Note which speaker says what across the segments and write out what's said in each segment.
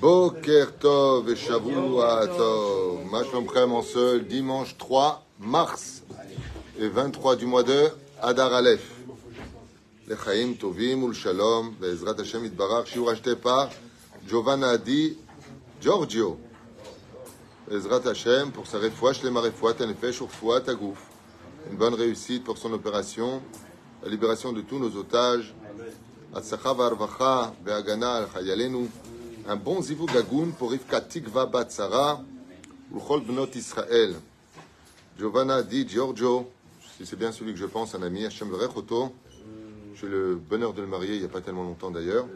Speaker 1: Boker Tov et Shavua Tov. Mashmomchem en seul, dimanche 3 mars et 23 du mois de Adar Aleph. לחיים טובים ולשלום, בעזרת השם יתברך, שיעור racheté par Giovanna Adi Giorgio. בעזרת השם, pour sa רפואה שלמה, רפואת הנפש ורפואת הגוף. Une bonne réussite pour son opération, la libération de tous nos otages. Un bon zivou gagoun pour Rivka Tikva Batsara, Uchol Bnot Israël. Giovanna dit Giorgio, si c'est bien celui que je pense, un ami, Hachem Verechoto. J'ai le bonheur de le marier il n'y a pas tellement longtemps d'ailleurs.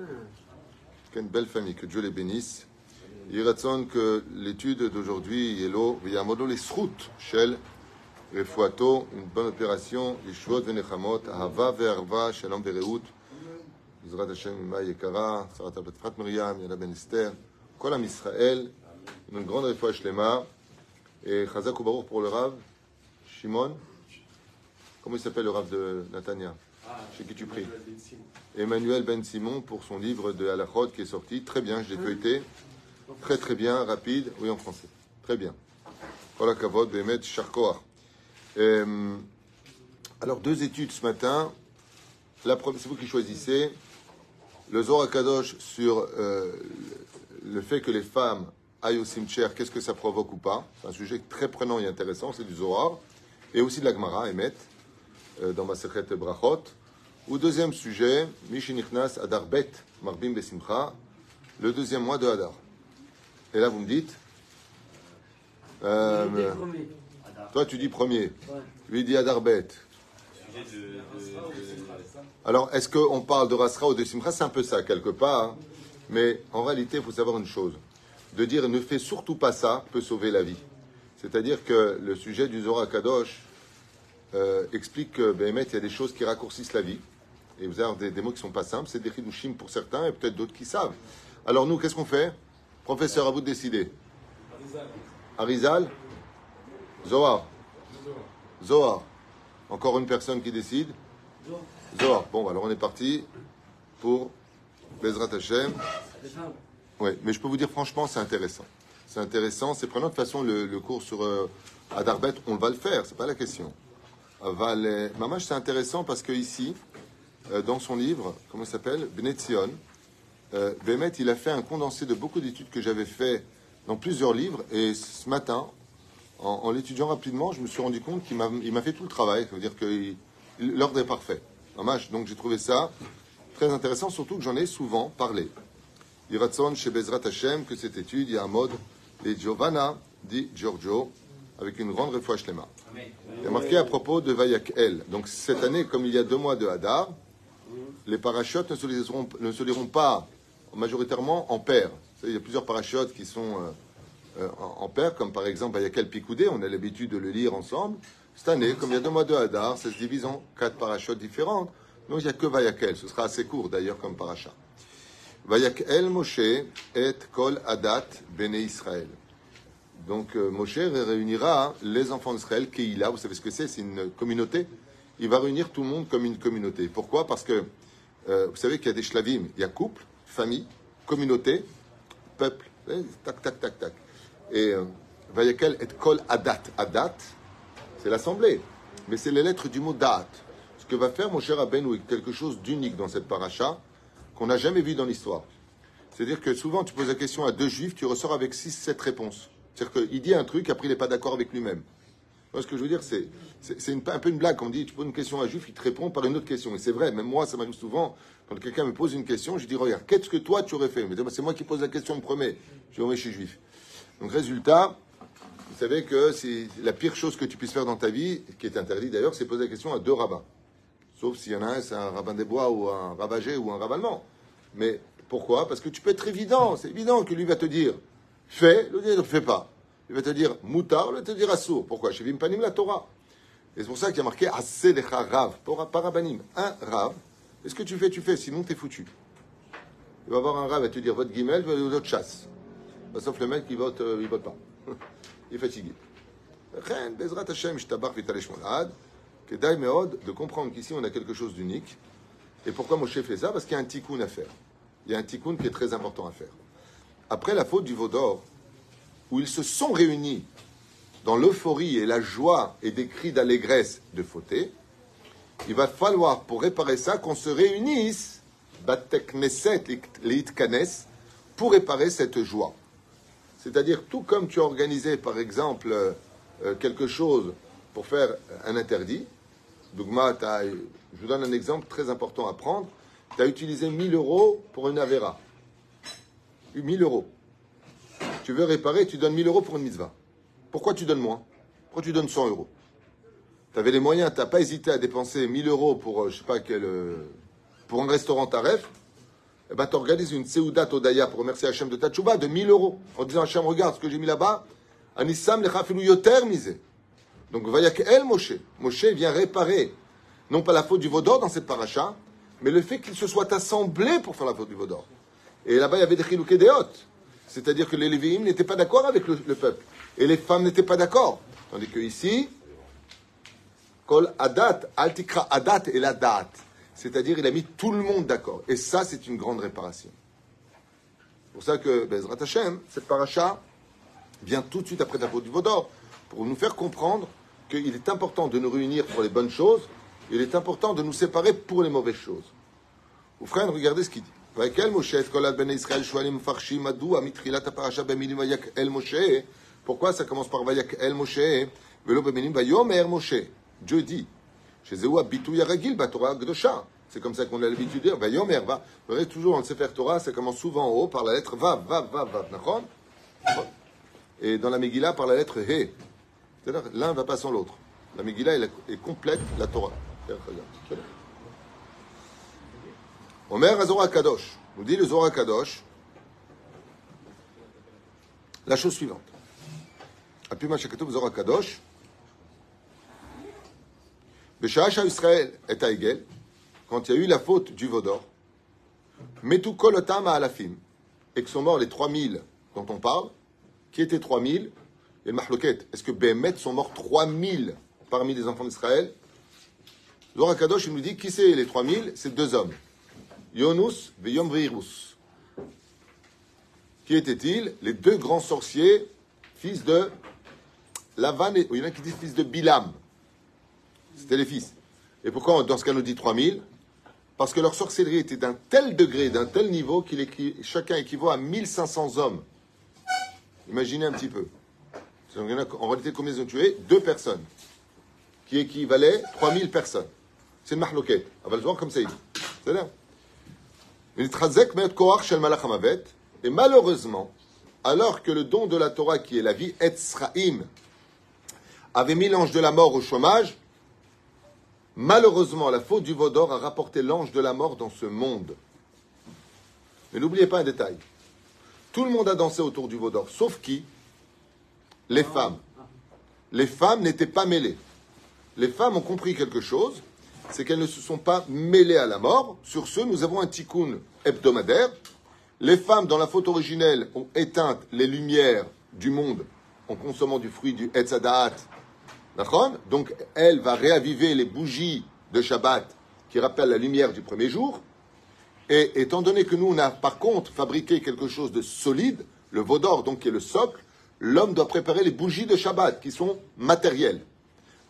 Speaker 1: Quelle belle famille, que Dieu les bénisse. Il raconte que l'étude d'aujourd'hui, Yelo, les Shel, Refuato, une bonne opération, Yeshua Venechamot, Ahava Verva, Shalom Vereut, Zrat Hashem Ima Yekara, Sarat Miriam, Yana Ben Esther, Kol Am Israël, une grande refoua Shlema, et Chazak Baruch pour le Rav, Shimon, comment il s'appelle le Rav de Natania? Chez qui tu pries? Emmanuel Ben Simon pour son livre de Halachot qui est sorti. Très bien, je l'ai feuilleté. Très très bien, rapide. Oui, en français. Très bien. Voilà, Kavod, Behemet, Sharkoach. Euh, alors, deux études ce matin. La première, c'est vous qui choisissez. Le Zohar Kadosh sur euh, le fait que les femmes aillent au cimetière, qu'est-ce que ça provoque ou pas? C'est un sujet très prenant et intéressant, c'est du Zohar. Et aussi de la Gemara, Emet, euh, dans ma secrète Brachot. Ou deuxième sujet, Mishinichnas Adar Bet, Marbim Besimcha, le deuxième mois de Hadar. Et là, vous me dites. Toi, tu dis premier. Lui, il dit Adar Bet. Alors, est-ce qu'on parle de Rasra ou de Simcha? C'est un peu ça, quelque part. hein. Mais en réalité, il faut savoir une chose. De dire ne fais surtout pas ça peut sauver la vie. C'est-à-dire que le sujet du Zohar Kadosh euh, explique que, Béhémet, il y a des choses qui raccourcissent la vie. Et vous avez des, des mots qui sont pas simples. C'est des chidushim pour certains et peut-être d'autres qui savent. Alors nous, qu'est-ce qu'on fait? Professeur, à vous de décider. Arizal Zohar Zohar. Encore une personne qui décide Zohar. Bon, alors on est parti pour Bezrat Hashem. Oui, mais je peux vous dire franchement, c'est intéressant. C'est intéressant, c'est prenant. De toute façon, le, cours sur euh, Adarbet, on va le faire, c'est pas la question. Aval, euh, Mamash, c'est intéressant parce que ici, euh, dans son livre, comment il s'appelle? Benetzion, euh, il a fait un condensé de beaucoup d'études que j'avais fait dans plusieurs livres. Et ce matin, en, en l'étudiant rapidement, je me suis rendu compte qu'il m'a fait tout le travail. Ça veut dire que l'ordre est parfait. Mamash, donc j'ai trouvé ça très intéressant, surtout que j'en ai souvent parlé. Iratson chez Bezrat Hashem, que cette étude, il y a un mode, les Giovanna dit Giorgio, avec une grande refouach Shlema. Il y a marqué à propos de Vayak El. Donc cette année, comme il y a deux mois de Hadar, les parachutes ne se liront, ne se liront pas majoritairement en paire. Il y a plusieurs parachutes qui sont euh, en, en paire, comme par exemple Vayakel Picoudé, on a l'habitude de le lire ensemble. Cette année, comme il y a deux mois de Hadar, ça se divise en quatre parachutes différentes. Donc il n'y a que Vayakel. Ce sera assez court d'ailleurs comme parachat. Vayakel Moshe et Kol Adat Bene Israël. Donc euh, Moshe réunira les enfants d'Israël, Keïla, vous savez ce que c'est? C'est une communauté. Il va réunir tout le monde comme une communauté. Pourquoi? Parce que euh, vous savez qu'il y a des shlavim. Il y a couple, famille, communauté, peuple. Tac, tac, tac, tac. Et euh, Vayakel et Kol Adat. Adat, c'est l'assemblée. Mais c'est les lettres du mot Dat. Ce que va faire Moshe Rabbeinu est quelque chose d'unique dans cette paracha qu'on n'a jamais vu dans l'histoire. C'est-à-dire que souvent, tu poses la question à deux juifs, tu ressors avec six, sept réponses. C'est-à-dire qu'il dit un truc, après il n'est pas d'accord avec lui-même. Moi, ce que je veux dire, c'est, un peu une blague. On dit, tu poses une question à un juif, il te répond par une autre question. Et c'est vrai, même moi, ça m'arrive souvent, quand quelqu'un me pose une question, je dis, regarde, qu'est-ce que toi tu aurais fait? Il me dit, Bah, c'est moi qui pose la question le premier. Je dis, oh, mais je suis juif. Donc, résultat, vous savez que c'est la pire chose que tu puisses faire dans ta vie, qui est interdit d'ailleurs, c'est poser la question à deux rabbins. Sauf s'il y en a un, c'est un rabbin des bois ou un ravagé ou un rabbin allemand. Mais pourquoi? Parce que tu peux être évident. C'est évident que lui va te dire fais, l'autre ne fais pas. Il va te dire moutar, l'autre va te dire assour. Pourquoi? Chez Vimpanim la Torah. Et c'est pour ça qu'il y a marqué assez lecha rav, pour- par rabbanim. Un rav. Et ce que tu fais, tu fais, sinon t'es foutu. Il va avoir un rav à te dire vote guimel, vote chasse. Bah, sauf le mec qui vote, euh, il vote pas. il est fatigué. Bezrat Hashem, Meod, de comprendre qu'ici on a quelque chose d'unique. Et pourquoi Moshe fait ça? Parce qu'il y a un tikkun à faire. Il y a un tikkun qui est très important à faire. Après la faute du Vaudor, où ils se sont réunis dans l'euphorie et la joie et des cris d'allégresse de Fauté, il va falloir, pour réparer ça, qu'on se réunisse, Batek Knesset et pour réparer cette joie. C'est-à-dire, tout comme tu as organisé, par exemple, euh, quelque chose pour faire un interdit, Dougma, je vous donne un exemple très important à prendre. Tu as utilisé 1000 euros pour une Avera. 1000 euros. Tu veux réparer, tu donnes 1000 euros pour une mitzvah. Pourquoi tu donnes moins? Pourquoi tu donnes 100 euros? Tu avais les moyens, tu n'as pas hésité à dépenser 1000 euros pour, euh, je sais pas quel, euh, pour un restaurant taref. Eh ben, tu organises une Seudat Odaya pour remercier Hachem de Tachuba de 1000 euros. En disant Hachem, regarde ce que j'ai mis là-bas. Anissam le yoter misé. Donc, Vayak El Moshe. Moshe vient réparer, non pas la faute du Vaudor dans cette paracha, mais le fait qu'il se soit assemblé pour faire la faute du Vaudor. Et là-bas, il y avait des chilouké des C'est-à-dire que les Lévi'im n'étaient pas d'accord avec le, peuple. Et les femmes n'étaient pas d'accord. Tandis que ici, Kol Adat, Altikra Adat et la date. C'est-à-dire, il a mis tout le monde d'accord. Et ça, c'est une grande réparation. C'est pour ça que Bezrat Hashem, cette paracha vient tout de suite après la faute du Vaudor, pour nous faire comprendre qu'il est important de nous réunir pour les bonnes choses, il est important de nous séparer pour les mauvaises choses. Ou frère, regardez ce qu'il dit. Pourquoi ça commence par Vayak El Moshe Dieu dit chez Gdosha. C'est comme ça qu'on a l'habitude de dire Vayomer va. Vous voyez toujours dans le Sefer Torah, ça commence souvent en haut par la lettre Vav, Vav, Vav, Vav, Et dans la Megillah par la lettre He. C'est-à-dire l'un va pas sans l'autre. La Megillah est complète, la Torah. Omer Azora Kadosh. Nous dit le Zora Kadosh la chose suivante. Zora Kadosh. Beshasha Israël est à Egel, quand il y a eu la faute du Vaudor, Metu Kolotam à et que sont morts les 3000 dont on parle, qui étaient 3000, et le Mahloket, est-ce que Behemet sont morts 3000 parmi les enfants d'Israël? Zora Kadosh, il nous dit qui c'est les 3000 C'est deux hommes. Yonus et Yom Qui étaient-ils? Les deux grands sorciers, fils de Lavan et. Il y en a qui disent fils de Bilam. C'était les fils. Et pourquoi dans ce cas nous dit 3000 Parce que leur sorcellerie était d'un tel degré, d'un tel niveau, qu'il chacun équivaut à 1500 hommes. Imaginez un petit peu. En réalité, combien ils ont tué? Deux personnes. Qui équivalaient 3000 personnes. C'est une va le voir comme ça. C'est là. Et malheureusement, alors que le don de la Torah, qui est la vie Etzraim, avait mis l'ange de la mort au chômage, malheureusement, la faute du Vaudor a rapporté l'ange de la mort dans ce monde. Mais n'oubliez pas un détail. Tout le monde a dansé autour du Vaudor, sauf qui? Les femmes. Les femmes n'étaient pas mêlées. Les femmes ont compris quelque chose, c'est qu'elles ne se sont pas mêlées à la mort. Sur ce, nous avons un tikkun hebdomadaire. Les femmes, dans la faute originelle, ont éteint les lumières du monde en consommant du fruit du Etzadat. Donc, elle va réaviver les bougies de Shabbat qui rappellent la lumière du premier jour. Et étant donné que nous, on a par contre fabriqué quelque chose de solide, le vaudor, donc qui est le socle, l'homme doit préparer les bougies de Shabbat qui sont matérielles.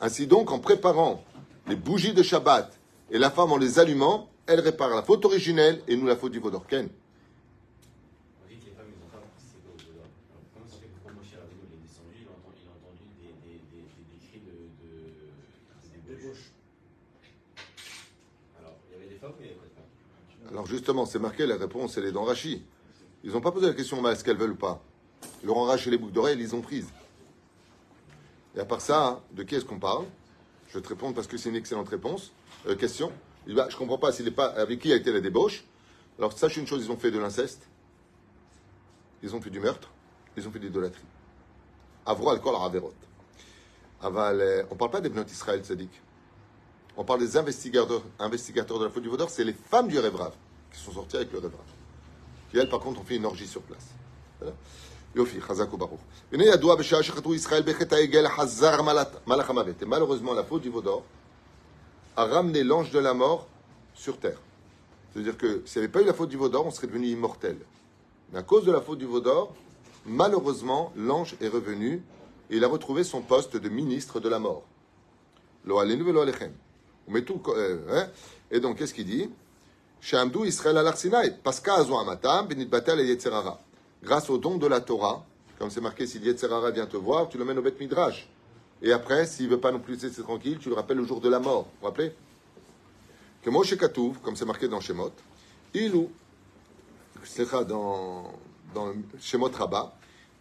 Speaker 1: Ainsi donc, en préparant les bougies de Shabbat et la femme en les allumant, elle répare la faute originelle et nous la faute du Vodorken. On dit que les femmes, ils n'ont pas participé au Vodor. Comment se fait que quand Moshe Rabbeinu est descendu, il a entendu, il a entendu des, des, des, des, cris de, Alors, justement, c'est marqué, la réponse, elle est dans Rachi. Ils n'ont pas posé la question est-ce qu'elles veulent ou pas. Leur ont arraché les boucles d'oreilles, ils ont prises. Et à part ça, de qui est-ce qu'on parle? Je vais te répondre parce que c'est une excellente réponse. Euh, question. Je ne je comprends pas pas avec qui a été la débauche. Alors sache une chose, ils ont fait de l'inceste, ils ont fait du meurtre, ils ont fait de l'idolâtrie. Avro. Euh, on ne parle pas des bnotes Israël on parle des investigateurs, de la faute du Vaudor, c'est les femmes du Révrave qui sont sorties avec le Révrave. Qui, elles, par contre, ont fait une orgie sur place. Voilà. Et malheureusement, la faute du Vaudor a ramené l'ange de la mort sur terre. C'est-à-dire que s'il n'y avait pas eu la faute du Vaudor, on serait devenu immortel. Mais à cause de la faute du Vaudor, malheureusement, l'ange est revenu et il a retrouvé son poste de ministre de la mort. On met tout, euh, hein. Et donc, qu'est-ce qu'il dit Shamdou Israël al azo amatam. Grâce au don de la Torah, comme c'est marqué, si Yetzerara vient te voir, tu le mènes au Beth Midrash. Et après, s'il veut pas non plus rester tranquille, tu le rappelles le jour de la mort. Vous vous rappelez Que Moshe Katouv, comme c'est marqué dans Shemot, Ilou, dans, dans Shemot Rabbah,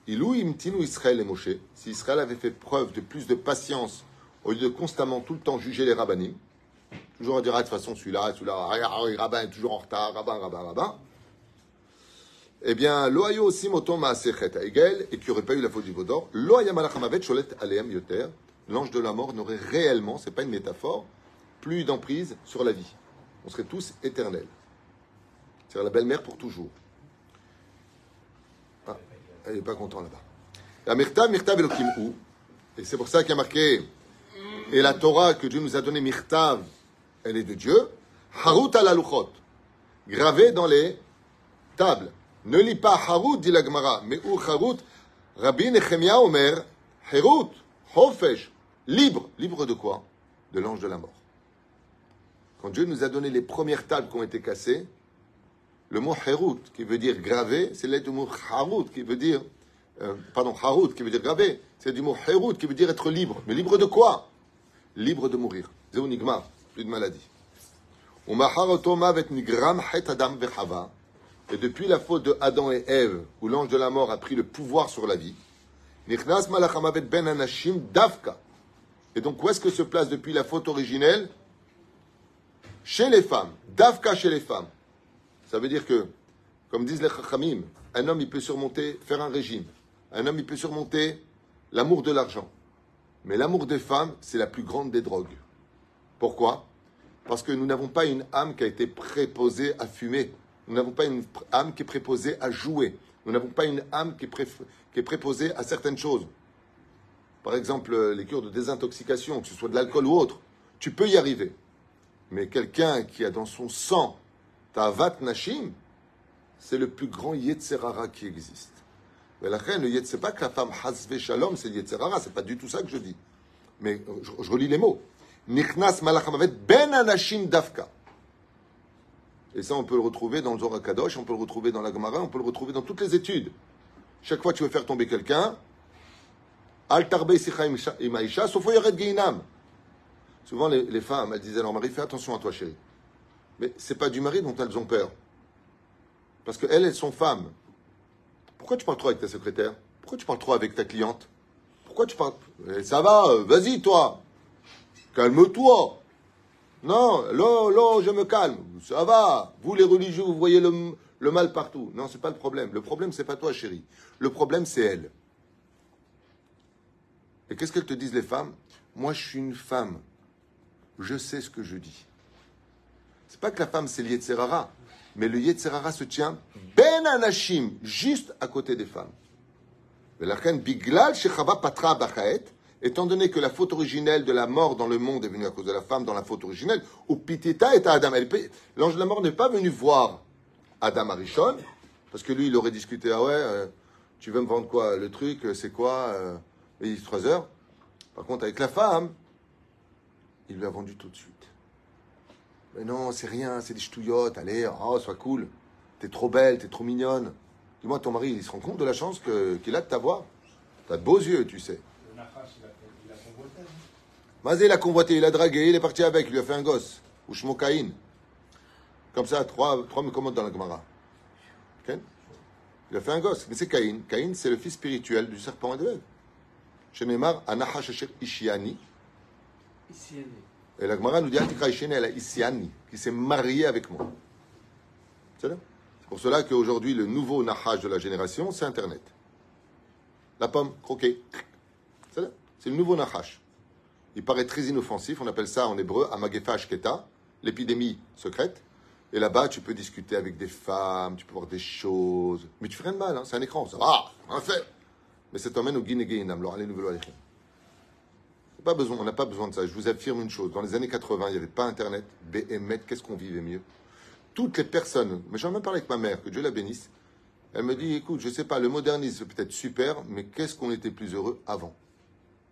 Speaker 1: Ilou imtinu Israël et Moshe, si Israël avait fait preuve de plus de patience au lieu de constamment tout le temps juger les rabbinim, toujours dire, ah, de toute façon, celui-là, celui-là, rabbin est toujours en retard, rabbin, rabbin, rabbin, eh bien, loayo aussi moton maasechet Egel, et qui aurait pas eu la faute du Vaudor, loaya malachamavet sholet aleem yoter, l'ange de la mort n'aurait réellement, c'est pas une métaphore, plus d'emprise sur la vie. On serait tous éternels. C'est la belle-mère pour toujours. Ah, elle n'est pas contente là-bas. La mirta, mirta. Et c'est pour ça qu'il y a marqué, et la Torah que Dieu nous a donné, mirtav, elle est de Dieu. Harut al gravé dans les tables. Ne lis pas Harut, dit la Gemara, mais où Harut? Rabbi Nechemia Omer, Harut, Hofesh, libre. Libre de quoi? De l'ange de la mort. Quand Dieu nous a donné les premières tables qui ont été cassées, le mot Harut, qui veut dire gravé, c'est l'aide du mot Harut, qui veut dire, euh, pardon, Harut, qui veut dire gravé, c'est du mot Harut, qui veut dire être libre. Mais libre de quoi? Libre de mourir. Zéonigma, plus de maladie. Et depuis la faute de Adam et Ève, où l'ange de la mort a pris le pouvoir sur la vie, ben. Et donc, où est-ce que se place depuis la faute originelle? Chez les femmes. Davka chez les femmes. Ça veut dire que, comme disent les chachamim, un homme, il peut surmonter, faire un régime. Un homme, il peut surmonter l'amour de l'argent. Mais l'amour des femmes, c'est la plus grande des drogues. Pourquoi? Parce que nous n'avons pas une âme qui a été préposée à fumer. Nous n'avons pas une âme qui est préposée à jouer. Nous n'avons pas une âme qui est, préposée à certaines choses. Par exemple, les cures de désintoxication, que ce soit de l'alcool ou autre. Tu peux y arriver. Mais quelqu'un qui a dans son sang Tavat Nashim, c'est le plus grand Yetzerara qui existe. Mais la reine, c'est pas que la femme Hasve Shalom, c'est Yetzerara, c'est pas du tout ça que je dis. Mais je, je relis les mots. Nichnas Malachamavet Ben Anashim Dafka. Et ça, on peut le retrouver dans le Zohar Kadosh, on peut le retrouver dans la Gemara, on peut le retrouver dans toutes les études. Chaque fois que tu veux faire tomber quelqu'un, Al Tarbe Sicha Imaisha, sauf Yared Geinam. Souvent, les, femmes, elles disaient à leur mari, fais attention à toi, chérie. Mais c'est pas du mari dont elles ont peur. Parce qu'elles, elles sont femmes. Pourquoi tu parles trop avec ta secrétaire? Pourquoi tu parles trop avec ta cliente? Pourquoi tu parles? Eh, ça va, euh, vas-y, toi. Calme-toi. Non, là, là, je me calme. Ça va. Vous, les religieux, vous voyez le, mal partout. Non, c'est pas le problème. Le problème, c'est pas toi, chérie. Le problème, c'est elle. Et qu'est-ce qu'elles te disent, les femmes? Moi, je suis une femme. Je sais ce que je dis. C'est pas que la femme, c'est le Yetzerara. Mais le Yetzerara se tient ben anashim, juste à côté des femmes. Étant donné que la faute originelle de la mort dans le monde est venue à cause de la femme dans la faute originelle, ou Pitita est à Adam. L'ange de la mort n'est pas venu voir Adam Arishon, parce que lui, il aurait discuté, ah ouais, euh, tu veux me vendre quoi Le truc, euh, c'est quoi euh, Il dit trois heures. Par contre, avec la femme, il lui a vendu tout de suite. Mais non, c'est rien, c'est des ch'touillottes, allez, oh, sois cool. T'es trop belle, t'es trop mignonne. Dis-moi, ton mari, il se rend compte de la chance qu'il a de t'avoir? T'as de beaux yeux, tu sais. Mazé l'a convoité, il a dragué, il est parti avec, il lui a fait un gosse. Ou Shmokaïn. Comme ça, trois, trois me commandent dans la Gemara. Il a fait un gosse. Mais c'est Caïn. Caïn, c'est le fils spirituel du serpent et de l'Ève. Shenemar, Anahash Ishiani. Et la Gemara nous dit Atikra elle a Ishiani, qui s'est marié avec moi. C'est pour cela qu'aujourd'hui, le nouveau Nahash de la génération, c'est Internet. La pomme, croquée. C'est le nouveau Nahash. Il paraît très inoffensif. On appelle ça en hébreu Amagefa Ashketa, l'épidémie secrète. Et là-bas, tu peux discuter avec des femmes, tu peux voir des choses. Mais tu fais rien de mal, hein. c'est un écran. Ça va, un fait. Mais ça t'emmène au Guinée-Guinam, alors allez, nouvelle Pas besoin, on n'a pas besoin de ça. Je vous affirme une chose. Dans les années 80, il n'y avait pas Internet. BMet, qu'est-ce qu'on vivait mieux? Toutes les personnes, mais j'en ai même parlé avec ma mère, que Dieu la bénisse. Elle me dit, écoute, je sais pas, le modernisme peut-être super, mais qu'est-ce qu'on était plus heureux avant?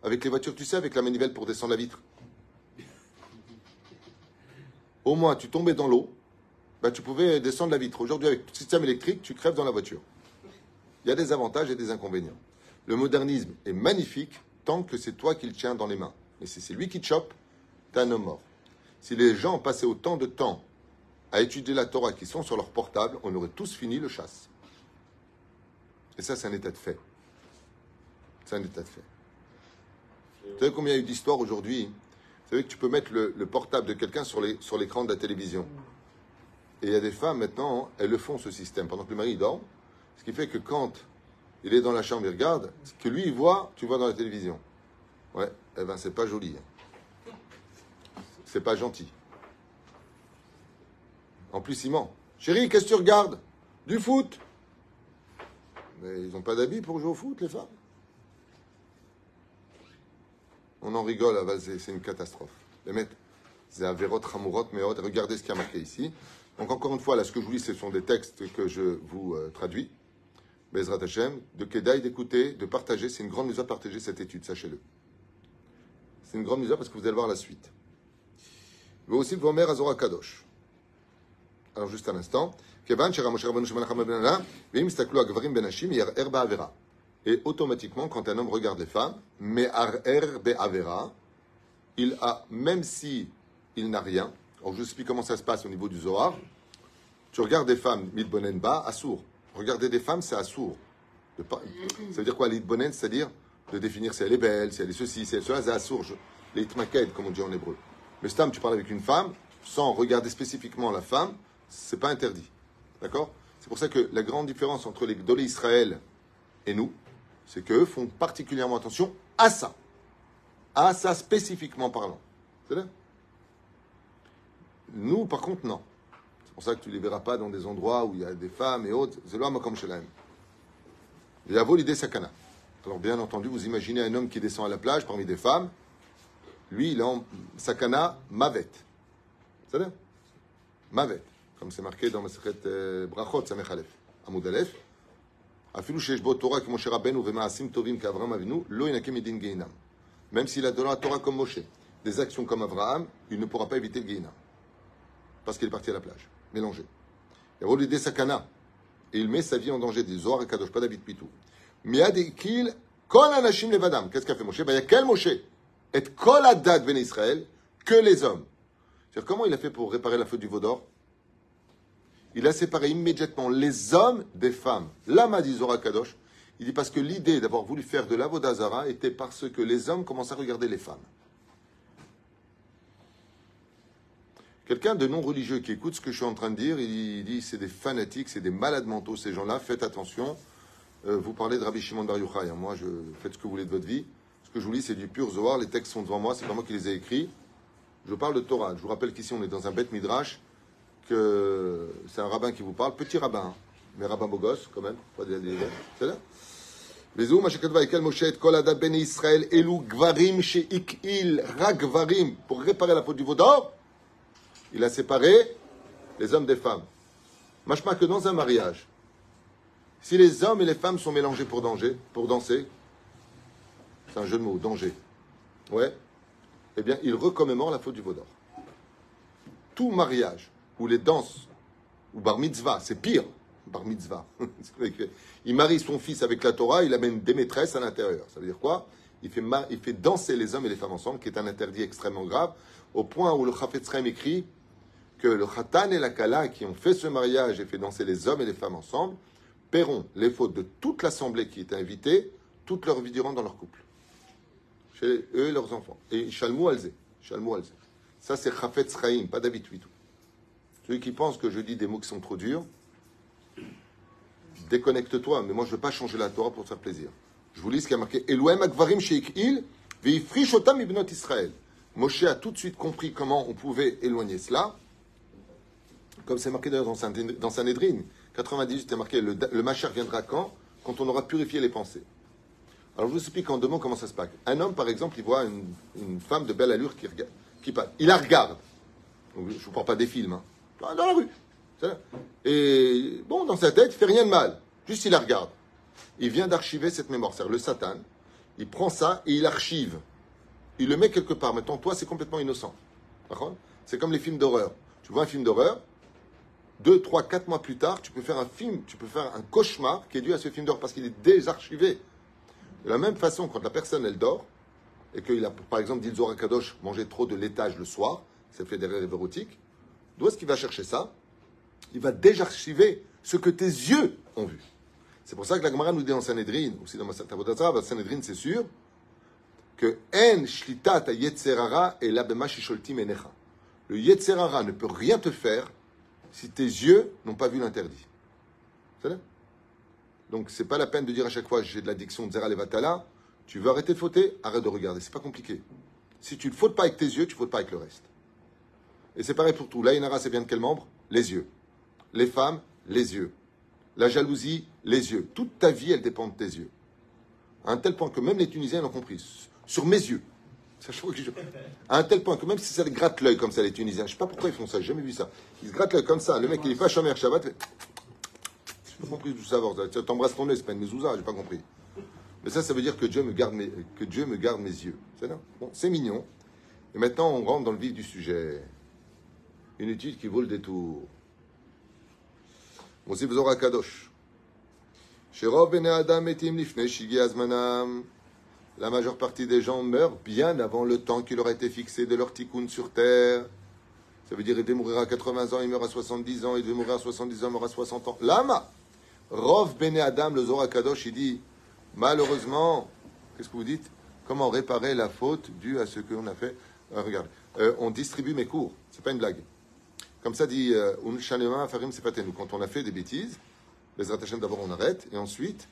Speaker 1: Avec les voitures, tu sais, avec la manivelle pour descendre la vitre. Au moins, tu tombais dans l'eau, bah, tu pouvais descendre la vitre. Aujourd'hui, avec le système électrique, tu crèves dans la voiture. Il y a des avantages et des inconvénients. Le modernisme est magnifique tant que c'est toi qui le tiens dans les mains. Mais si c'est lui qui te chope, t'es un homme mort. Si les gens passaient autant de temps à étudier la Torah qui sont sur leur portable, on aurait tous fini le chasse. Et ça, c'est un état de fait. C'est un état de fait. Vous savez combien il y a eu d'histoires aujourd'hui? Vous savez que tu peux mettre le, le portable de quelqu'un sur l'écran de la télévision. Et il y a des femmes maintenant, elles le font ce système pendant que le mari dort. Ce qui fait que quand il est dans la chambre, il regarde, ce que lui il voit, tu vois dans la télévision. Ouais, eh ben c'est pas joli. hein. C'est pas gentil. En plus, il ment. Chérie, qu'est-ce que tu regardes? Du foot. Mais ils n'ont pas d'habits pour jouer au foot, les femmes? On en rigole, Aval, c'est c'est une catastrophe. Les mecs, c'est un verrot ramourot, mais regardez ce qui a marqué ici. Donc encore une fois, là, ce que je vous lis, ce sont des textes que je vous euh, traduis. Bezrat Hashem, de Kedaï, d'écouter, de partager. C'est une grande misère de partager cette étude, sachez-le. C'est une grande misère parce que vous allez voir la suite. Mais aussi, Vomer Azora Kadosh. Alors, juste un instant. Et automatiquement, quand un homme regarde les femmes, Er il a, même si il n'a rien, alors je vous explique comment ça se passe au niveau du Zohar, tu regardes des femmes, Midbonenba, Assour. Regarder des femmes, c'est Assour. Ça veut dire quoi, Lidbonen C'est-à-dire de définir si elle est belle, si elle est ceci, si elle est cela, c'est Assour. Je- Les Itmaked, comme on dit en hébreu. Mais Stam, tu parles avec une femme, sans regarder spécifiquement la femme, c'est pas interdit. D'accord? C'est pour ça que la grande différence entre les Gdolé Israël et nous, c'est qu'eux font particulièrement attention à ça. À ça spécifiquement parlant. Nous, par contre, non. C'est pour ça que tu ne les verras pas dans des endroits où il y a des femmes et autres. C'est l'homme comme chez l'âme. Il y a l'idée sakana. Alors, bien entendu, vous imaginez un homme qui descend à la plage parmi des femmes. Lui, il est en sakana mavet. C'est là Mavet. Comme c'est marqué dans Masechet euh, Brachot, Samech Aleph. Amoud Aleph. Même s'il a donné la Torah comme Moshe, des actions comme Abraham, il ne pourra pas éviter le Guéhinam. Parce qu'il est parti à la plage, mélangé. Il a l'idée sakana. Et il met sa vie en danger, des Zohar et Kadosh, pas David Pitou. Miadekil, kol anashim levadam. Qu'est-ce qu'a fait Moshe? Ben, il y a quel Moshe? Et kol adat ben Israël, que les hommes. C'est-à-dire, comment il a fait pour réparer la faute du Vaudor il a séparé immédiatement les hommes des femmes. Lama dit Zohar Kadosh. Il dit parce que l'idée d'avoir voulu faire de l'avodazara était parce que les hommes commençaient à regarder les femmes. Quelqu'un de non religieux qui écoute ce que je suis en train de dire, il dit c'est des fanatiques, c'est des malades mentaux ces gens-là. Faites attention. Euh, vous parlez de Rabbi Shimon Bar Yochai. hein. Moi, je faites ce que vous voulez de votre vie. Ce que je vous lis, c'est du pur Zohar. Les textes sont devant moi. C'est pas moi qui les ai écrits. Je parle de Torah. Je vous rappelle qu'ici on est dans un bête midrash que c'est un rabbin qui vous parle, petit rabbin, hein, mais rabbin beau gosse quand même, pas de des c'est là. וזהו מה שכתבה יקל משה את כל הדת בני ישראל, אלו גברים שהקהיל רק גברים pour réparer la faute du vaudor, il a séparé les hommes des femmes. Machma que dans un mariage, si les hommes et les femmes sont mélangés pour danger, pour danser, c'est un jeu de mots, danger, ouais, eh bien, il recommémore la faute du vaudor. Tout mariage où les danses, ou bar mitzvah, c'est pire, bar mitzvah. il marie son fils avec la Torah, il amène des maîtresses à l'intérieur. Ça veut dire quoi? Il fait, danser les hommes et les femmes ensemble, qui est un interdit extrêmement grave, au point où le Chafetz Chaim écrit que le Khatan et la Kala qui ont fait ce mariage et fait danser les hommes et les femmes ensemble paieront les fautes de toute l'assemblée qui était invitée toute leur vie durant dans leur couple. Chez eux et leurs enfants. Et Shalmou Alze. Shalmou Alze. Ça, c'est Chafetz pas Huitou. Celui qui pense que je dis des mots qui sont trop durs, déconnecte-toi. Mais moi, je ne veux pas changer la Torah pour te faire plaisir. Je vous lis ce qui a marqué Elohim Akvarim Otam Ibnot Israël. Moshe a tout de suite compris comment on pouvait éloigner cela. Comme c'est marqué d'ailleurs dans Sanhedrin, 98, c'est marqué le, le Machar viendra quand? Quand on aura purifié les pensées. Alors je vous explique en deux mots comment ça se passe. Un homme, par exemple, il voit une, femme de belle allure qui, regarde, qui passe. Il la regarde. je ne vous parle pas des films. Hein. Dans la rue. Et bon, dans sa tête, il fait rien de mal. Juste il la regarde. Il vient d'archiver cette mémoire. C'est-à-dire le Satan, il prend ça et il archive. Il le met quelque part. Maintenant, toi, c'est complètement innocent. C'est comme les films d'horreur. Tu vois un film d'horreur, deux, trois, quatre mois plus tard, tu peux faire un film, tu peux faire un cauchemar qui est dû à ce film d'horreur parce qu'il est désarchivé. De la même façon, quand la personne, elle dort, et qu'il a, par exemple, dit Zohar Kadosh, mangé trop de laitage le soir, ça fait des rêves érotiques, d'où est-ce qu'il va chercher ça? Il va désarchiver ce que tes yeux ont vu. C'est pour ça que la Gemara nous dit en Sanhedrin, aussi dans Masat Sanhedrin, c'est sûr, que En Shlitat Yetzerara et Shisholtim. Le Yetzerara ne peut rien te faire si tes yeux n'ont pas vu l'interdit. Donc, c'est pas la peine de dire à chaque fois j'ai de l'addiction de Zera Levatala. Tu veux arrêter de fauter? Arrête de regarder. C'est pas compliqué. Si tu ne fautes pas avec tes yeux, tu ne fautes pas avec le reste. Et c'est pareil pour tout. L'Aïnara, c'est bien de quel membre? Les yeux. Les femmes, les yeux. La jalousie, les yeux. Toute ta vie, elle dépend de tes yeux. À un tel point que même les Tunisiens l'ont compris. Sur mes yeux. À un tel point que même si ça gratte l'œil comme ça, les Tunisiens, je ne sais pas pourquoi ils font ça, j'ai jamais vu ça. Ils se grattent l'œil comme ça. Le mec, il est pas Shomer Shabbat pas compris tout savoir. T'embrasses ton nez, c'est pas une mezouza, j'ai pas compris. Mais ça, ça veut dire que Dieu me garde mes, que Dieu me garde mes yeux. C'est mignon. Et maintenant, on rentre dans le vif du sujet. Une étude qui vaut le détour. Kadosh. La majeure partie des gens meurent bien avant le temps qui leur a été fixé de leur tikkun sur terre. Ça veut dire il devait mourir à 80 ans, il meurt à 70 ans, il devait mourir à 70 ans, il meurt à 60 ans. Lama Rov Bene Adam, le Zohar Kadosh, il dit malheureusement, qu'est-ce que vous dites? Comment réparer la faute due à ce qu'on a fait? Euh, Regarde, euh, on distribue mes cours, c'est pas une blague. Comme ça dit euh, Farim Quand on a fait des bêtises, les d'abord on arrête, et ensuite,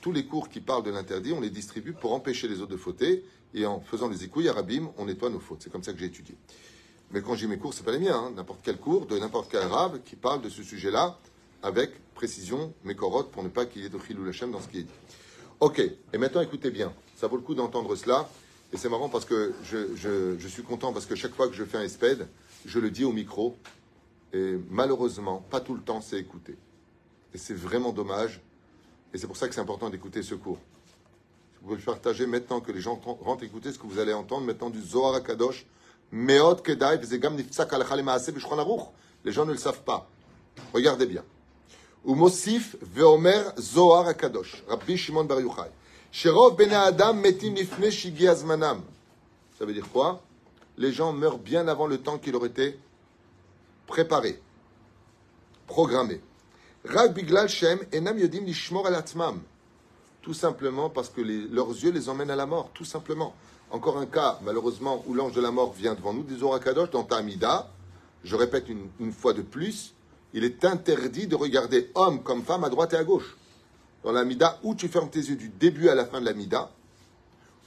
Speaker 1: tous les cours qui parlent de l'interdit, on les distribue pour empêcher les autres de fauter, et en faisant des écouilles arabim, on nettoie nos fautes. C'est comme ça que j'ai étudié. Mais quand j'ai mes cours, c'est pas les miens, hein. n'importe quel cours de n'importe quel arabe qui parle de ce sujet-là, avec précision, mes corottes, pour ne pas qu'il y ait de chilou Lachem dans ce qui est dit. Ok, et maintenant écoutez bien, ça vaut le coup d'entendre cela, et c'est marrant parce que je, suis content, parce que chaque fois que je fais un espède, je le dis au micro, et malheureusement, pas tout le temps, c'est écouté. Et c'est vraiment dommage. Et c'est pour ça que c'est important d'écouter ce cours. Vous pouvez le partager maintenant que les gens rentrent écouter ce que vous allez entendre maintenant du Zohar à Kadosh. Les gens ne le savent pas. Regardez bien. Umosif Veomer Zohar Kadosh. Rabbi Shimon Bar Yochai. Sherov Ben Adam Metim Nifne Shigi Ça veut dire quoi? les gens meurent bien avant le temps qu'il aurait été préparé, programmé. Tout simplement parce que leurs yeux les emmènent à la mort, tout simplement. Encore un cas, malheureusement, où l'ange de la mort vient devant nous, des orakadosh dans ta Tamida. Je répète une, une, fois de plus, il est interdit de regarder homme comme femme à droite et à gauche. Dans l'Amida, ou tu fermes tes yeux du début à la fin de l'Amida,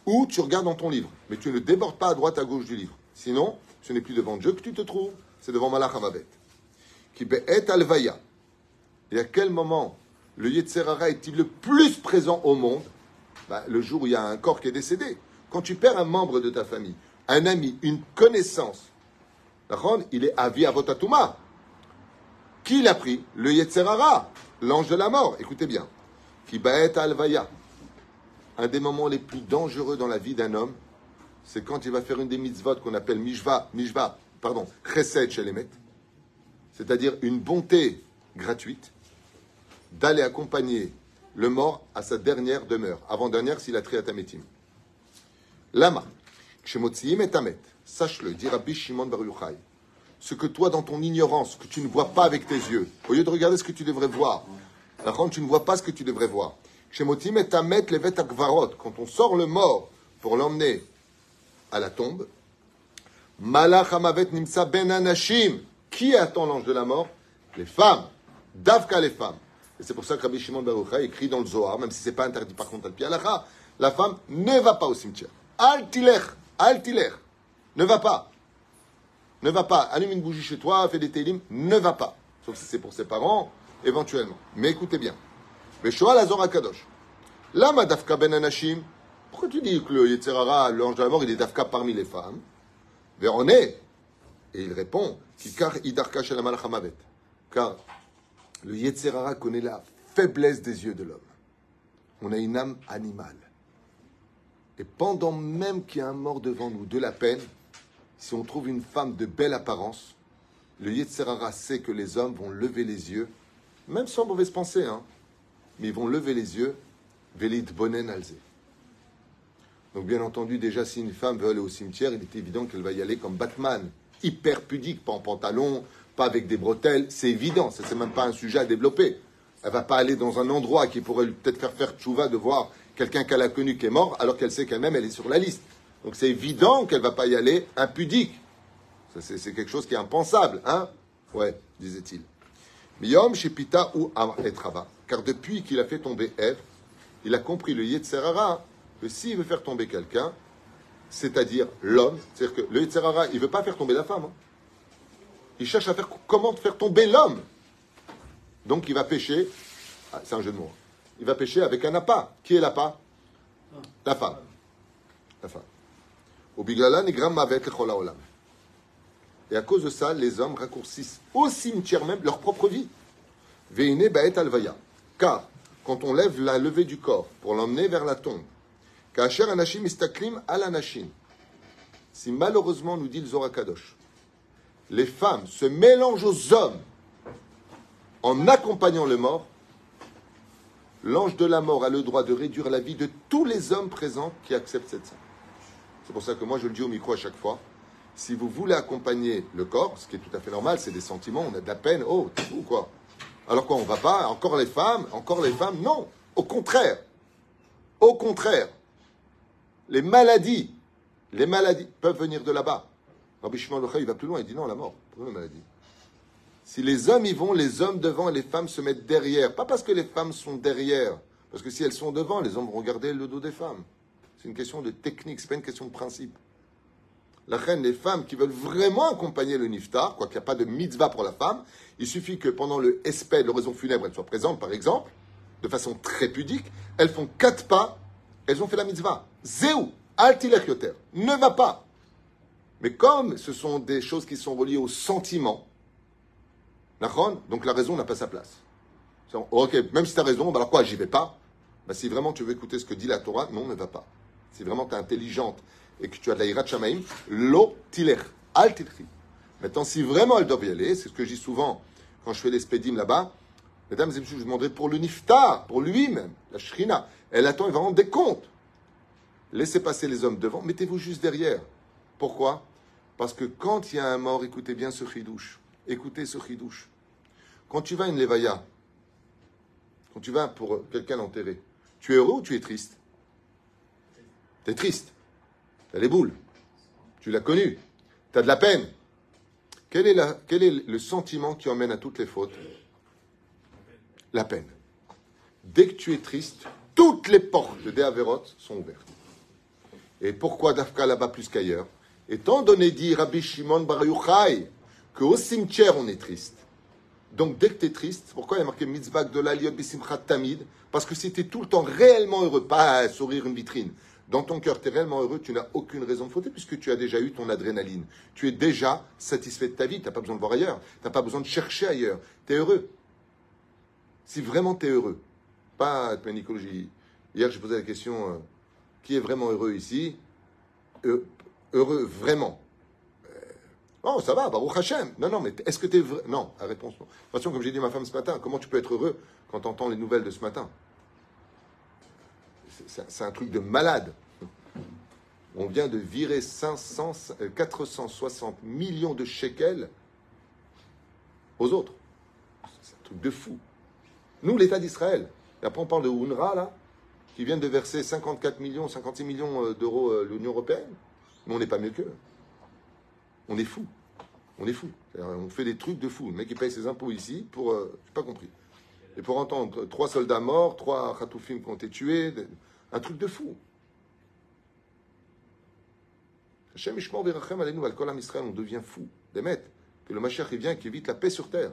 Speaker 1: ou tu regardes dans ton livre, mais tu ne débordes pas à droite à gauche du livre. Sinon, ce n'est plus devant Dieu que tu te trouves, c'est devant Malach Hamavet. Qui est alvaya. Et à quel moment le Yetzerara est-il le plus présent au monde? Bah, Le jour où il y a un corps qui est décédé. Quand tu perds un membre de ta famille, un ami, une connaissance, il est avi à votatuma. Qui l'a pris? Le Yetzerara, l'ange de la mort. Écoutez bien. Kibaet alvaya. Un des moments les plus dangereux dans la vie d'un homme, c'est quand il va faire une des mitzvot qu'on appelle mishva, mishva, pardon, chesed shelemet, c'est-à-dire une bonté gratuite, d'aller accompagner le mort à sa dernière demeure, avant-dernière s'il a triatametim. Lama, kshemotziim et amet, sache-le, dit Rabbi Shimon Bar ce que toi, dans ton ignorance, que tu ne vois pas avec tes yeux, au lieu de regarder ce que tu devrais voir, tu ne vois pas ce que tu devrais voir. Quand on sort le mort pour l'emmener à la tombe, Malach Nimsa Ben Anashim. Qui attend l'ange de la mort? Les femmes. Davka les femmes. Et c'est pour ça que Rabbi Shimon Barucha écrit dans le Zohar, même si ce n'est pas interdit par contre à la femme ne va pas au cimetière. Altilech, altilech, ne va pas ne va pas. Allume une bougie chez toi, fais des télim, ne va pas. Sauf si c'est pour ses parents, éventuellement. Mais écoutez bien. Beshoal Azor Kadosh. Lama dafka ben anashim? Pourquoi tu dis que le Yetzerara, l'ange de la mort, il est dafka parmi les femmes? Véroné. Et il répond, car idarka Car le Yetzerara connaît la faiblesse des yeux de l'homme. On a une âme animale. Et pendant même qu'il y a un mort devant nous, de la peine, si on trouve une femme de belle apparence, le Yetzerara sait que les hommes vont lever les yeux, même sans mauvaise pensée, hein, mais ils vont lever les yeux, Velit Bonen Alze. Donc, bien entendu, déjà, si une femme veut aller au cimetière, il est évident qu'elle va y aller comme Batman, hyper pudique, pas en pantalon, pas avec des bretelles. C'est évident, ce n'est même pas un sujet à développer. Elle va pas aller dans un endroit qui pourrait peut-être faire faire tchouva de voir quelqu'un qu'elle a connu qui est mort, alors qu'elle sait qu'elle-même, elle est sur la liste. Donc, c'est évident qu'elle va pas y aller impudique. C'est quelque chose qui est impensable, hein? Ouais, disait-il. Miyom Shepita ou Etrava. Car depuis qu'il a fait tomber Ève, il a compris le Yetzerara que s'il veut faire tomber quelqu'un, c'est-à-dire l'homme, c'est-à-dire que le Yetzerara, il ne veut pas faire tomber la femme. Hein. Il cherche à faire comment faire tomber l'homme. Donc il va pêcher, ah, c'est un jeu de mots, hein. il va pêcher avec un appât. Qui est l'appât? La femme. La femme. Et à cause de ça, les hommes raccourcissent au cimetière même leur propre vie. Veine Baet Alvaya. Car quand on lève la levée du corps pour l'emmener vers la tombe, Kacher Anashim Istaklim al Anashim. Si malheureusement, nous dit le Zorakadosh, les femmes se mélangent aux hommes en accompagnant le mort, l'ange de la mort a le droit de réduire la vie de tous les hommes présents qui acceptent cette scène. C'est pour ça que moi je le dis au micro à chaque fois. Si vous voulez accompagner le corps, ce qui est tout à fait normal, c'est des sentiments, on a de la peine, oh, fou quoi. Alors quoi, on va pas, encore les femmes, encore les femmes, non. Au contraire. Au contraire. Les maladies, les maladies peuvent venir de là-bas. Rabbi Shimon il va plus loin, il dit non, la mort, pour les maladies. Si les hommes y vont, les hommes devant et les femmes se mettent derrière. Pas parce que les femmes sont derrière, parce que si elles sont devant, les hommes vont regarder le dos des femmes. C'est une question de technique, c'est pas une question de principe. La reine, les femmes qui veulent vraiment accompagner le niftar, quoi qu'il n'y a pas de mitzvah pour la femme, il suffit que pendant le espèce, l'oraison funèbre, elles soient présentes, par exemple, de façon très pudique, elles font quatre pas, elles ont fait la mitzvah. Zéou, altilech ne va pas. Mais comme ce sont des choses qui sont reliées au sentiment, donc la raison n'a pas sa place. Ok, même si tu as raison, bah alors quoi, j'y vais pas bah, Si vraiment tu veux écouter ce que dit la Torah, non, ne va pas. Si vraiment tu es intelligente et que tu as de la Shamaim, lo tilech, al Maintenant, si vraiment elles doivent y aller, c'est ce que je dis souvent quand je fais les spédim là-bas, mesdames et messieurs, je vous demanderai pour le niftar, pour lui-même, la shrina, elle attend, elle rendre des comptes. Laissez passer les hommes devant, mettez-vous juste derrière. Pourquoi? Parce que quand il y a un mort, écoutez bien ce chidouche. Écoutez ce chidouche. Quand tu vas à une levaya, quand tu vas pour quelqu'un enterré, tu es heureux ou tu es triste? Tu es triste. Tu as les boules. Tu l'as connu. Tu as de la peine. Quel est, le sentiment qui emmène à toutes les fautes? La peine. Dès que tu es triste, toutes les portes de Averot sont ouvertes. Et pourquoi Dafka là-bas plus qu'ailleurs Étant donné, dit Rabbi Shimon Bar Yochai, qu'au cimetière on est triste. Donc dès que tu es triste, pourquoi il y a marqué mitzvah de l'aliot bisimchat tamid Parce que si tu es tout le temps réellement heureux, pas à sourire une vitrine, dans ton cœur, tu es réellement heureux, tu n'as aucune raison de fauter puisque tu as déjà eu ton adrénaline. Tu es déjà satisfait de ta vie, tu n'as pas besoin de voir ailleurs, tu n'as pas besoin de chercher ailleurs. Tu es heureux. Si vraiment tu es heureux, pas Nicologie. Hier, j'ai posé la question euh, qui est vraiment heureux ici Heureux vraiment euh, Oh, ça va, Baruch Hashem. Non, non, mais est-ce que tu es vrai Non, la réponse non. De toute façon, comme j'ai dit à ma femme ce matin, comment tu peux être heureux quand tu entends les nouvelles de ce matin? C'est un truc de malade. On vient de virer 500, 460 euh, millions de shekels aux autres. C'est un truc de fou. Nous, l'État d'Israël, et après on parle de UNRWA, là, qui vient de verser 54 millions, 56 millions euh, d'euros à l'Union Européenne, mais on n'est pas mieux qu'eux. On est fou. On est fou. On fait des trucs de fou. Le mec, il paye ses impôts ici pour... Euh, je n'ai pas compris. Et pour entendre trois soldats morts, trois khatoufim qui ont été tués, un truc de fou. Hachem Ishmor Berachem Alenu Al Israël, on devient fou. Des maîtres. Que le Mashiach vient qui évite la paix sur terre.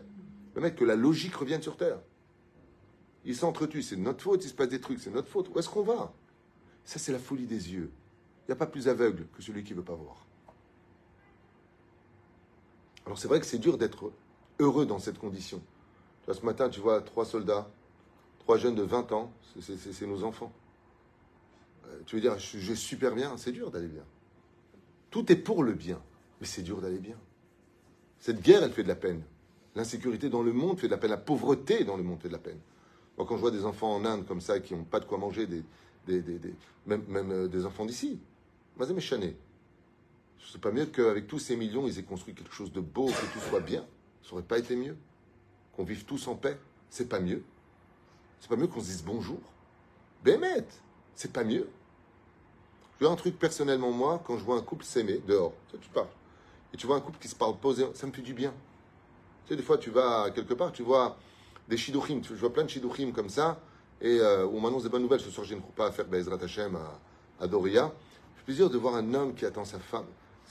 Speaker 1: Le maître que la logique revienne sur terre. Ils s'entretuent, c'est notre faute, il se passe des trucs, c'est notre faute. Où est-ce qu'on va? Ça, c'est la folie des yeux. Il n'y a pas plus aveugle que celui qui ne veut pas voir. Alors c'est vrai que c'est dur d'être heureux dans cette condition. ce matin, tu vois trois soldats, trois jeunes de 20 ans, c'est nos enfants. Euh, tu veux dire, je, je super bien, c'est dur d'aller bien. Tout est pour le bien, mais c'est dur d'aller bien. Cette guerre, elle fait de la peine. L'insécurité dans le monde fait de la peine. La pauvreté dans le monde fait de la peine. Quand je vois des enfants en Inde comme ça qui n'ont pas de quoi manger, des, même, euh, des enfants d'ici, méchané. C'est pas mieux qu'avec tous ces millions, ils aient construit quelque chose de beau, que tout soit bien? Ça aurait pas été mieux? Qu'on vive tous en paix? C'est pas mieux? C'est pas mieux qu'on se dise bonjour? Bémet, c'est pas mieux? Je vois un truc personnellement, moi, quand je vois un couple s'aimer dehors, tu parles, et tu vois un couple qui se parle posé, ça me fait du bien. Tu sais, des fois, tu vas quelque part, tu vois des shiduchim, je vois plein de shiduchim comme ça, et euh, on m'annonce des bonnes nouvelles. Ce soir, j'ai une pas à faire Bezrat Hashem à, à Doria. J'ai plaisir de voir un homme qui attend sa femme.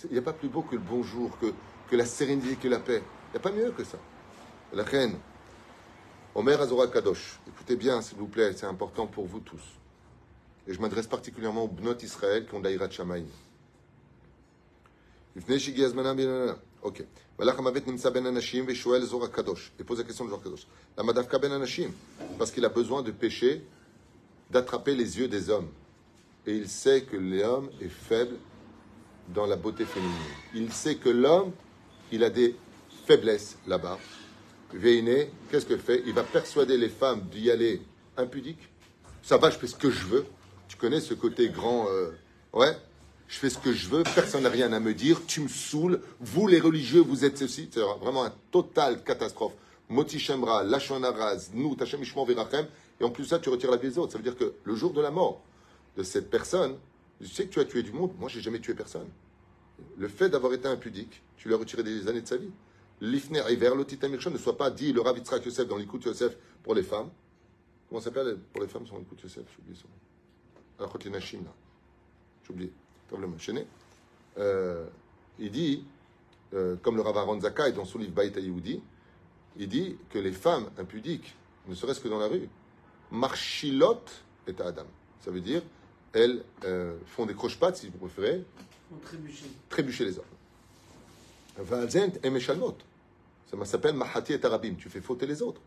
Speaker 1: Il n'y a pas plus beau que le bonjour, que, la sérénité, que la paix. Il n'y a pas mieux que ça. La reine, Omer Azora Kadosh. Écoutez bien, s'il vous plaît, c'est important pour vous tous. Et je m'adresse particulièrement aux Bnot Israël qui ont d'Aïrat Shamaïm. Ok. Il pose la question de Zohar Kadosh. La Madavka Ben Anashim. Parce qu'il a besoin de pécher, d'attraper les yeux des hommes. Et il sait que l'homme est faible dans la beauté féminine. Il sait que l'homme, il a des faiblesses là-bas. Véiné, qu'est-ce que fait? Il va persuader les femmes d'y aller impudiques. Ça va, je fais ce que je veux. Tu connais ce côté grand. Euh, ouais, je fais ce que je veux, personne n'a rien à me dire, tu me saoules, vous les religieux, vous êtes ceci. C'est vraiment un total catastrophe. Moti Shemra, Lachon nous, Tachem Verachem, et en plus ça, tu retires la vie des autres. Ça veut dire que le jour de la mort de cette personne, je sais que tu as tué du monde, moi j'ai jamais tué personne. Le fait d'avoir été impudique, tu lui as retiré des années de sa vie. L'ifner Iver, Mirchon, ne soit pas dit le Rav Yitzhak Yosef dans l'écoute Yosef pour les femmes. Comment ça s'appelle pour les femmes sur l'écoute Yosef? J'ai oublié son nom. Nashim, là. J'ai oublié. Euh, il dit, euh, comme le Rav Aaron Zakai dans son livre Baïta Yehudi, il dit que les femmes impudiques, ne serait-ce que dans la rue, marchilot et à Adam. Ça veut dire, elles euh, font des croche-pattes, si vous préférez, trébucher. trébucher les hommes. Valzent et. Ça s'appelle Mahati et Arabim. Tu fais fauter les autres.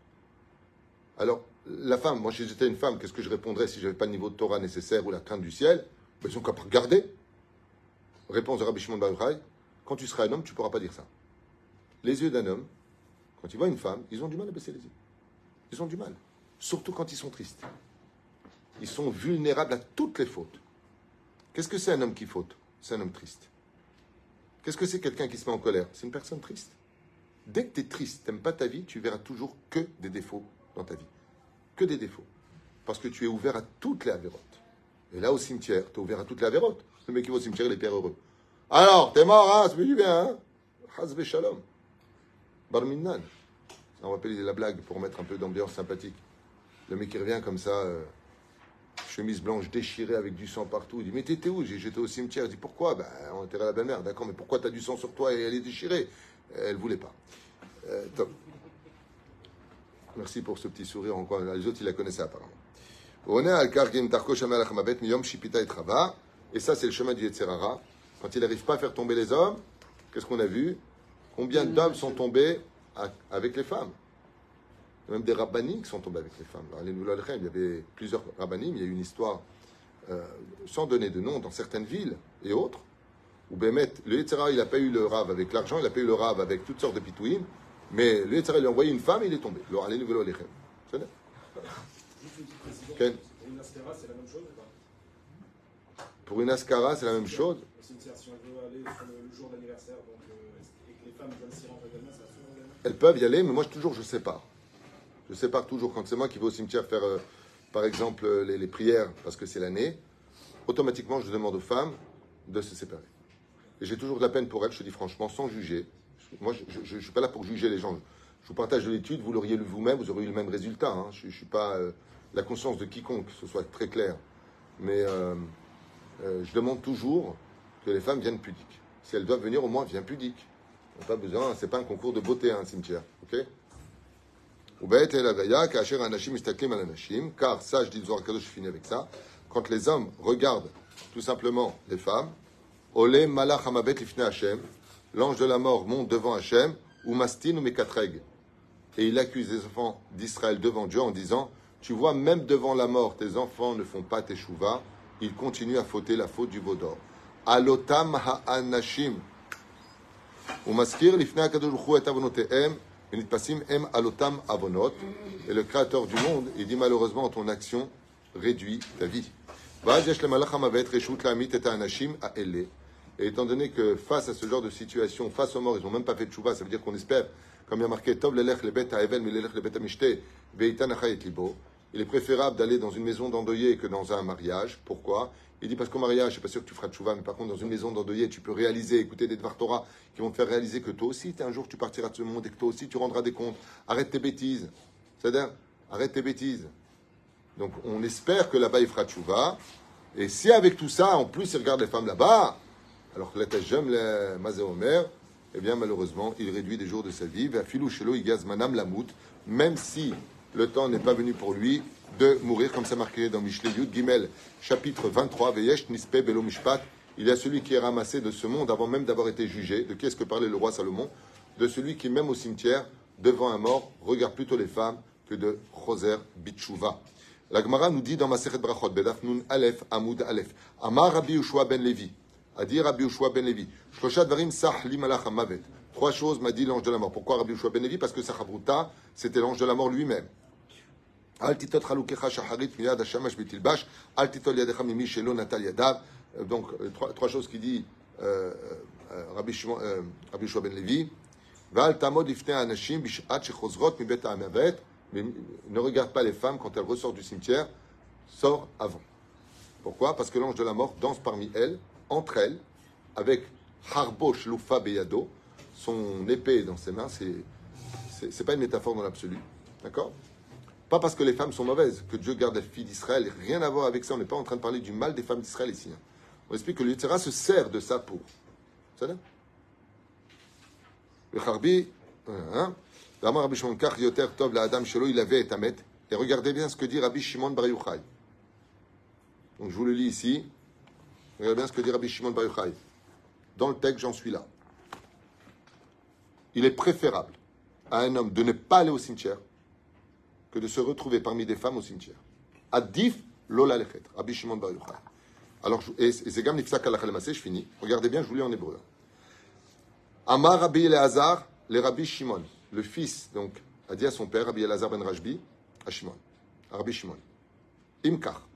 Speaker 1: Alors, la femme, moi si j'étais une femme, qu'est-ce que je répondrais si je n'avais pas le niveau de Torah nécessaire ou la crainte du ciel? Ben, Ils ont qu'à regarder. Réponse de Rabbi Shimon quand tu seras un homme, tu ne pourras pas dire ça. Les yeux d'un homme, quand il voit une femme, ils ont du mal à baisser les yeux. Ils ont du mal. Surtout quand ils sont tristes. Ils sont vulnérables à toutes les fautes. Qu'est-ce que c'est un homme qui faute? C'est un homme triste. Qu'est-ce que c'est quelqu'un qui se met en colère? C'est une personne triste. Dès que tu es triste, tu n'aimes pas ta vie, tu verras toujours que des défauts dans ta vie. Que des défauts. Parce que tu es ouvert à toutes les avérotes. Et là, au cimetière, tu es ouvert à toutes les avérotes. Le mec qui va au cimetière, il est père heureux. Alors, t'es mort, hein, ça fait du bien, hein Hazbe shalom. Barminan. On va appeler la blague pour mettre un peu d'ambiance sympathique. Le mec qui revient comme ça, euh, chemise blanche déchirée avec du sang partout. Il dit Mais t'étais où? J'étais au cimetière. Il dit Pourquoi? Ben, on à la belle-mère. D'accord, mais pourquoi t'as du sang sur toi et elle est déchirée? Elle voulait pas. Euh. Merci pour ce petit sourire. Encore. Les autres, ils la connaissaient apparemment. On est à Kargim Tarko Shamal Miyom Shipita et Trava. Et ça, c'est le chemin du Yetzerara. Quand il n'arrive pas à faire tomber les hommes, qu'est-ce qu'on a vu? Combien d'hommes sont tombés avec les femmes? Il y a même des rabbinim qui sont tombés avec les femmes. il y avait plusieurs rabbinim, il y a eu une histoire, euh, sans donner de nom, dans certaines villes et autres, où Bémet, le Yetzerara, il n'a pas eu le rave avec l'argent, il n'a pas eu le rave avec toutes sortes de pitouim, mais le Yetzerara, il a envoyé une femme et il est tombé. Le C'est c'est la même chose pour une ascara, c'est la même chose. Elles peuvent y aller, mais moi, je, toujours, je sépare. Je sépare toujours. Quand c'est moi qui vais au cimetière faire, euh, par exemple, euh, les, prières, parce que c'est l'année, automatiquement, je demande aux femmes de se séparer. Et j'ai toujours de la peine pour elles, je te dis franchement, sans juger. Moi, je ne suis pas là pour juger les gens. Je vous partage de l'étude, vous l'auriez lu vous-même, vous auriez eu le même résultat. Hein. Je ne suis pas euh, la conscience de quiconque, que ce soit très clair. Mais euh, je demande toujours que les femmes viennent pudiques. Si elles doivent venir, au moins, viens pudique. On n'a pas besoin, c'est pas un concours de beauté, un cimetière. Ok? Car ça, je dis je finis avec ça, quand les hommes regardent tout simplement les femmes, malach l'ange de la mort monte devant Hachem, ou mastin ou mekatreg. Et il accuse les enfants d'Israël devant Dieu en disant Tu vois, même devant la mort, tes enfants ne font pas tes chouvas, ils continuent à fauter la faute du veau d'or. Alotam ha'anashim. Et le créateur du monde, il dit malheureusement, ton action réduit ta vie. Et étant donné que face à ce genre de situation, face aux morts, ils n'ont même pas fait de chouva, ça veut dire qu'on espère, comme il y a marqué, Tov lelech lebet. Il est préférable d'aller dans une maison d'endeuillé que dans un mariage. Pourquoi? Il dit parce qu'au mariage, je suis pas sûr que tu feras de chouva, mais par contre, dans une maison d'endeuillé, tu peux réaliser, écouter des Dvar Torah qui vont te faire réaliser que toi aussi, un jour, tu partiras de ce monde et que toi aussi, tu rendras des comptes. Arrête tes bêtises. C'est-à-dire, arrête tes bêtises. Donc, on espère que là-bas, il fera de chouva. Et si avec tout ça, en plus, il regarde les femmes là-bas, alors que la j'aime le Mazé Omer, eh bien malheureusement, il réduit des jours de sa vie. Filou Shelo Igaz Manam Lamout, même si le temps n'est pas venu pour lui de mourir, comme c'est marqué dans Mishle Yud Gimel, chapitre 23, Veyesh Nispe Belo Mishpat. Il y a celui qui est ramassé de ce monde avant même d'avoir été jugé. De qui est-ce que parlait le roi Salomon? De celui qui, même au cimetière, devant un mort, regarde plutôt les femmes que de Choser Bitshuva. La Gemara nous dit dans Maseret Brachot, Bedaf Nun Aleph, Amoud Aleph, Amar Rabbi Ushua ben Levi, a Rabbi Ushua ben Levi, Trois choses m'a dit l'ange de la mort. Pourquoi Rabbi Ushua ben Levi? Parce que Sachabruta, c'était l'ange de la mort lui-même. Donc, euh, trois, choses qu'il dit Rabbi, Ushua ben Levi. Ne regarde pas les femmes quand elles ressortent du cimetière, sort avant. Pourquoi? Parce que l'ange de la mort danse parmi elles entre elles, avec Harbo Shlufa Beyado, son épée dans ses mains, c'est, c'est, pas une métaphore dans l'absolu. D'accord? Pas parce que les femmes sont mauvaises que Dieu garde la fille d'Israël, rien à voir avec ça, on n'est pas en train de parler du mal des femmes d'Israël ici. Hein. On explique que l'Utzera se sert de ça pour. Ça Le Harbi, hein Rabbi Shimon Kach Yoter Tov la Adam Shelo, il avait et Et regardez bien ce que dit Rabbi Shimon Bar Yochai. Donc je vous le lis ici. Regardez bien ce que dit Rabbi Shimon Bar Yochai. Dans le texte, j'en suis là. Il est préférable à un homme de ne pas aller au cimetière que de se retrouver parmi des femmes au cimetière. Adif lola lechet. Rabbi Shimon Bar Yochai. Alors, et c'est Gam Nifsak je finis. Regardez bien, je vous lis en hébreu. Amar Rabbi Eleazar, le Rabbi Shimon, le fils, donc, a dit à son père, Rabbi Elazar ben Rajbi, à Shimon, Rabbi Shimon. Imkar,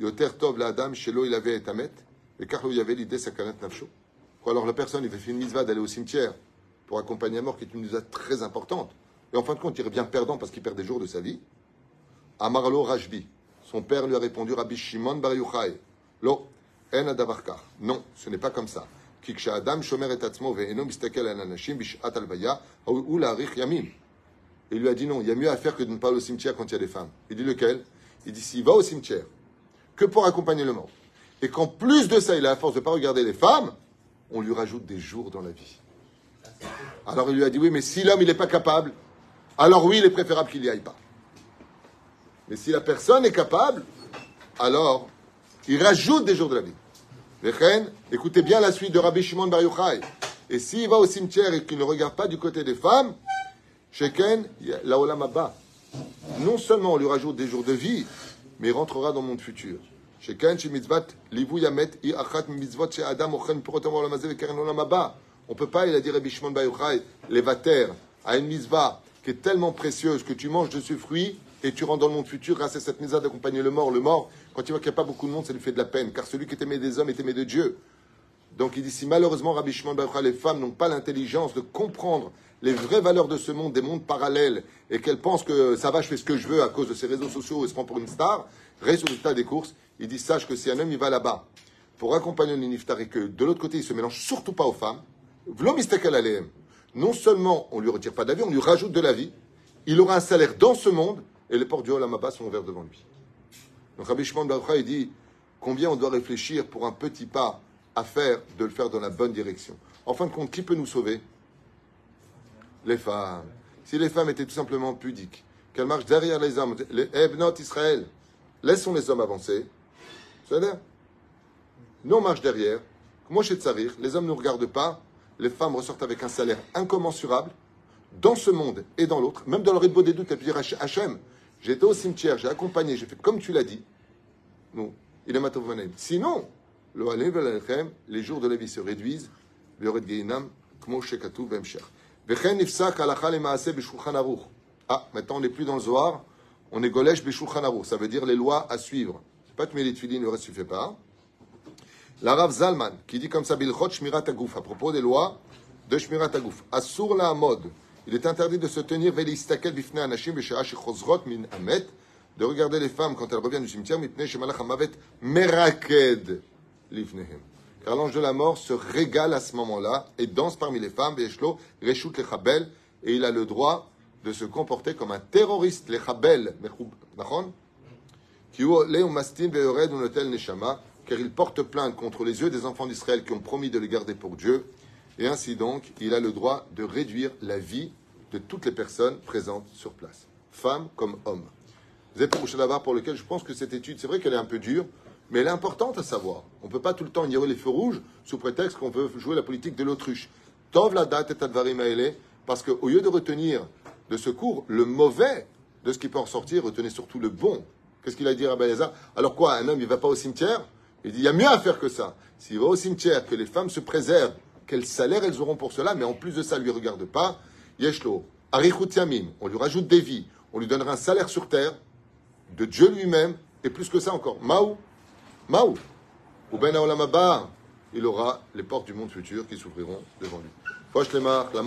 Speaker 1: Yoter Tov la Adam, Shelo il avait etamet, et car il avait l'idée Sakaret Nafsho. Alors la personne, il fait une mitzvah d'aller au cimetière pour accompagner la mort, qui est une mitzvah très importante. Et en fin de compte, il revient perdant parce qu'il perd des jours de sa vie. Amarlo Rajbi, son père lui a répondu Rabbi Shimon Bar Yochai, Lo, en adavarkar. Non, ce n'est pas comme ça. כי כשאדם שומר את עצמו ואינו מסתכל על אנשים בשעת הלוויה, הוא להאריך ימים. Il lui a dit non, il y a mieux à faire que de ne pas aller au cimetière quand il y a des femmes. Il dit lequel Il dit s'il va au cimetière que pour accompagner le mort, et qu'en plus de ça, il a la force de ne pas regarder les femmes, on lui rajoute des jours dans la vie. Alors il lui a dit oui, mais si l'homme il n'est pas capable, alors oui, il est préférable qu'il n'y aille pas. Mais si la personne est capable, alors il rajoute des jours de la vie. Écoutez bien la suite de Rabbi Shimon Bar Yochai. Et s'il va au cimetière et qu'il ne regarde pas du côté des femmes, Sheken, la Olam Non seulement on lui rajoute des jours de vie, mais il rentrera dans le monde futur. On peut pas, il a dit Rabbi Shimon Yochai, les vater à une mitzvah qui est tellement précieuse que tu manges de ce fruit et tu rentres dans le monde futur grâce à cette mitzvah d'accompagner le mort. Le mort, quand il voit qu'il n'y a pas beaucoup de monde, ça lui fait de la peine, car celui qui est aimé des hommes est aimé de Dieu. Donc il dit si malheureusement Rabbi Shimon les femmes n'ont pas l'intelligence de comprendre les vraies valeurs de ce monde, des mondes parallèles, et qu'elles pensent que ça va, je fais ce que je veux à cause de ces réseaux sociaux et se prend pour une star, résultat des courses, il dit sache que si un homme il va là-bas pour accompagner le niftar et que de l'autre côté il se mélange surtout pas aux femmes, non seulement on lui retire pas de la vie, on lui rajoute de la vie, il aura un salaire dans ce monde et les portes du Olamaba sont ouvertes devant lui. Donc Rabbi Shimon il dit combien on doit réfléchir pour un petit pas à faire, de le faire dans la bonne direction. En fin de compte, qui peut nous sauver? Les femmes. Si les femmes étaient tout simplement pudiques, qu'elle marche derrière les hommes. Les Ebnot Israël, laissons les hommes avancer. C'est-à-dire, nous on marche derrière. Moi chez Tsarir, les hommes ne nous regardent pas. Les femmes ressortent avec un salaire incommensurable dans ce monde et dans l'autre. Même dans le Red des doutes, tu pu dire Hachem, j'ai été au cimetière, j'ai accompagné, j'ai fait comme tu l'as dit. Non, il est Sinon, le les jours de la vie se réduisent. Ah, maintenant on n'est plus dans le Zohar, on est Golesh Beshulchan Ça veut dire les lois à suivre. Pas mets les le reste tu fais pas. La Rav Zalman, qui dit comme ça, Bilchot Shmirat Agouf, à propos des lois de Shmirat Agouf. Assur la mode. Il est interdit de se tenir Velistakel Bifne Anashim Chozrot Min Amet, de regarder les femmes quand elles reviennent du cimetière, Mipne Shemalach Hamavet Meraked Lifnehem. Car l'ange de la mort se régale à ce moment-là et danse parmi les femmes, Veshlo, Reshut Lechabel, et il a le droit de se comporter comme un terroriste, Lechabel, Nachon, qui Mastin Veored Unotel Neshama, car il porte plainte contre les yeux des enfants d'Israël qui ont promis de les garder pour Dieu, et ainsi donc, il a le droit de réduire la vie de toutes les personnes présentes sur place, femmes comme hommes. Êtes pour lequel je pense que cette étude, c'est vrai qu'elle est un peu dure, mais elle est importante à savoir. On ne peut pas tout le temps ignorer les feux rouges sous prétexte qu'on veut jouer la politique de l'autruche. Tov la date et advarim parce qu'au lieu de retenir de ce cours le mauvais de ce qui peut en sortir, retenez surtout le bon. Qu'est-ce qu'il a dit à Elazar Alors quoi, un homme, il ne va pas au cimetière? Il dit, il y a mieux à faire que ça. S'il va au cimetière, que les femmes se préservent, quel salaire elles auront pour cela, mais en plus de ça, ne lui regarde pas. Yeshlo, Arichut Yamim, on lui rajoute des vies, on lui donnera un salaire sur terre, de Dieu lui-même, et plus que ça encore. Maou, Maou, ou Ben il aura les portes du monde futur qui s'ouvriront devant lui. La